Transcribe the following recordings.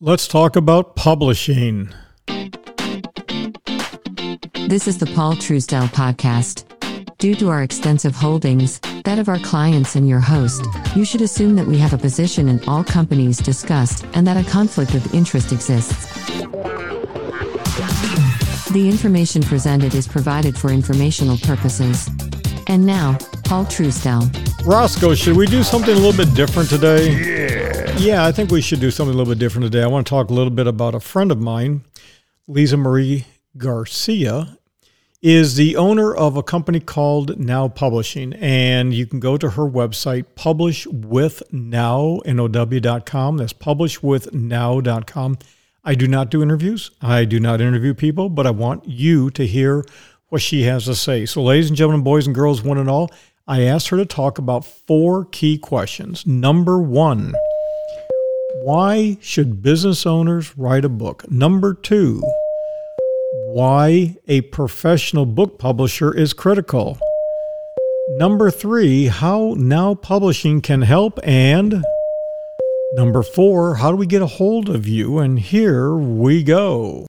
Let's talk about publishing. This is the Paul Truesdell podcast. Due to our extensive holdings, that of our clients and your host, you should assume that we have a position in all companies discussed and that a conflict of interest exists. The information presented is provided for informational purposes. And now, Paul Truesdell. Roscoe, should we do something a little bit different today? Yeah. Yeah, I think we should do something a little bit different today. I want to talk a little bit about a friend of mine, Lisa Marie Garcia, is the owner of a company called Now Publishing. And you can go to her website, publishwithnow.com. That's publishwithnow.com. I do not do interviews. I do not interview people, but I want you to hear what she has to say. So, ladies and gentlemen, boys and girls, one and all, I asked her to talk about four key questions. Number one, why should business owners write a book? Number two, why a professional book publisher is critical. Number three, how now publishing can help. And number four, how do we get a hold of you? And here we go.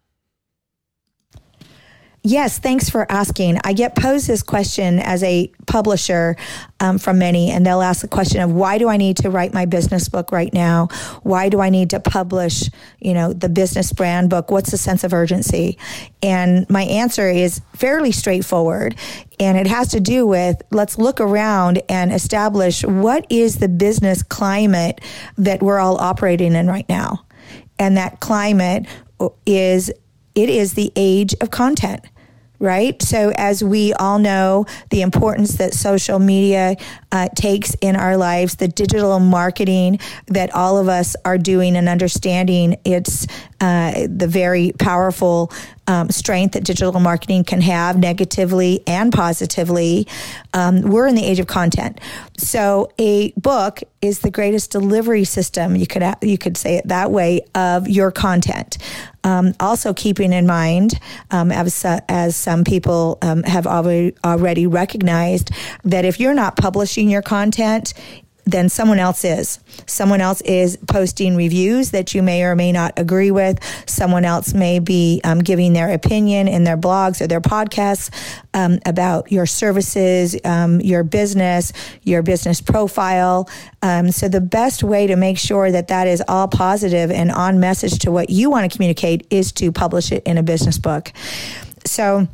Yes, thanks for asking. I get posed this question as a publisher um, from many, and they'll ask the question of why do I need to write my business book right now? Why do I need to publish, you know, the business brand book? What's the sense of urgency? And my answer is fairly straightforward, and it has to do with let's look around and establish what is the business climate that we're all operating in right now, and that climate is it is the age of content right? So, as we all know, the importance that social media uh, takes in our lives, the digital marketing that all of us are doing and understanding, it's uh, the very powerful um, strength that digital marketing can have negatively and positively. Um, we're in the age of content, so a book is the greatest delivery system. You could you could say it that way of your content. Um, also, keeping in mind, um, as, as some people um, have already, already recognized, that if you're not publishing your content, then someone else is. Someone else is posting reviews that you may or may not agree with. Someone else may be um, giving their opinion in their blogs or their podcasts um, about your services, um, your business, your business profile. Um, so, the best way to make sure that that is all positive and on message to what you want to communicate is to publish it in a business book. So,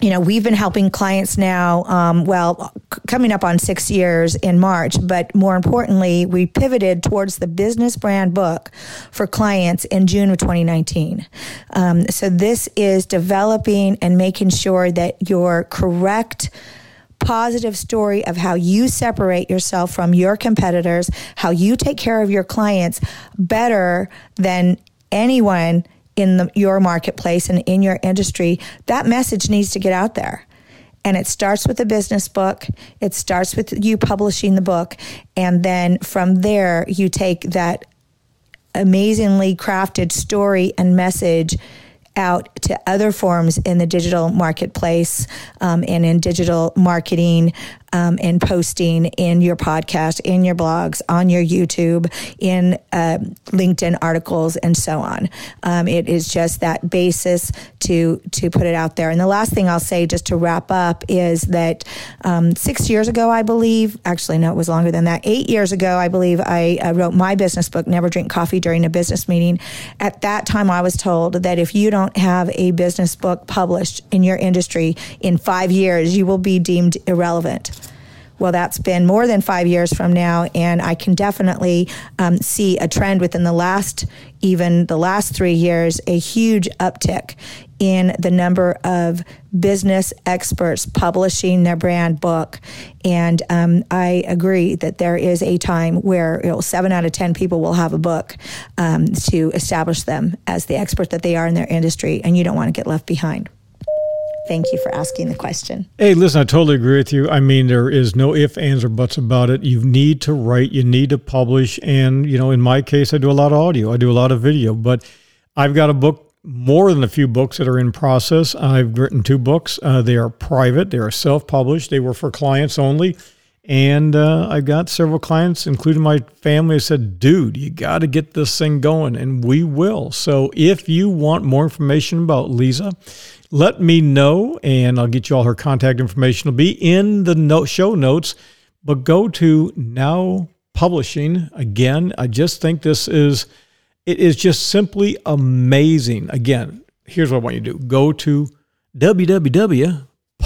you know, we've been helping clients now, um, well, c- coming up on six years in March, but more importantly, we pivoted towards the business brand book for clients in June of 2019. Um, so this is developing and making sure that your correct positive story of how you separate yourself from your competitors, how you take care of your clients better than anyone in the, your marketplace and in your industry, that message needs to get out there. And it starts with a business book. It starts with you publishing the book. And then from there, you take that amazingly crafted story and message out to other forms in the digital marketplace um, and in digital marketing um, and posting in your podcast, in your blogs, on your YouTube, in uh, LinkedIn articles, and so on. Um, it is just that basis to to put it out there. And the last thing I'll say, just to wrap up, is that um, six years ago, I believe, actually no, it was longer than that. Eight years ago, I believe, I uh, wrote my business book, "Never Drink Coffee During a Business Meeting." At that time, I was told that if you don't have a business book published in your industry in five years, you will be deemed irrelevant. Well, that's been more than five years from now, and I can definitely um, see a trend within the last, even the last three years, a huge uptick in the number of business experts publishing their brand book. And um, I agree that there is a time where you know, seven out of 10 people will have a book um, to establish them as the expert that they are in their industry, and you don't want to get left behind. Thank you for asking the question. Hey, listen, I totally agree with you. I mean, there is no ifs, ands, or buts about it. You need to write, you need to publish. And, you know, in my case, I do a lot of audio, I do a lot of video, but I've got a book, more than a few books that are in process. I've written two books. Uh, they are private, they are self published, they were for clients only. And uh, I've got several clients, including my family, who said, dude, you got to get this thing going, and we will. So if you want more information about Lisa, let me know, and I'll get you all her contact information. It'll be in the note, show notes, but go to Now Publishing. Again, I just think this is, it is just simply amazing. Again, here's what I want you to do go to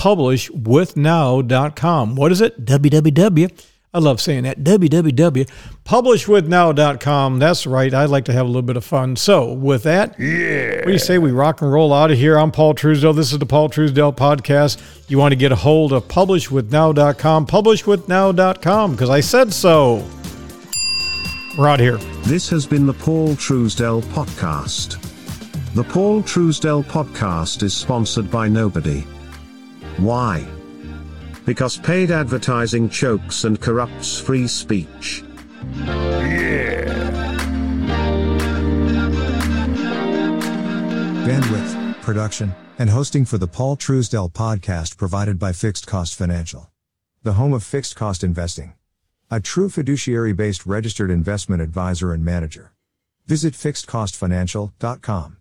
www.publishwithnow.com. What is it? www. I love saying that. www. www.publishwithnow.com. That's right. I'd like to have a little bit of fun. So, with that, yeah. what do you say we rock and roll out of here? I'm Paul Truesdell. This is the Paul Truesdell podcast. You want to get a hold of publishwithnow.com, publishwithnow.com, because I said so. We're out here. This has been the Paul Truesdell podcast. The Paul Truesdell podcast is sponsored by nobody. Why? Because paid advertising chokes and corrupts free speech. Yeah. Bandwidth, production, and hosting for the Paul Truesdell podcast provided by Fixed Cost Financial. The home of fixed cost investing. A true fiduciary based registered investment advisor and manager. Visit fixedcostfinancial.com.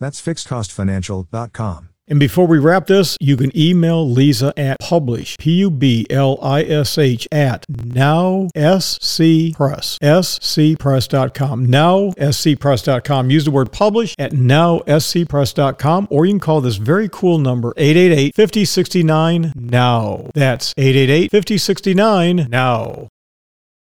That's fixedcostfinancial.com. And before we wrap this, you can email Lisa at publish, P U B L I S H, at now SC Press, scpress.com. Now scpress.com. Use the word publish at now scpress.com, or you can call this very cool number 888 5069 now. That's 888 5069 now.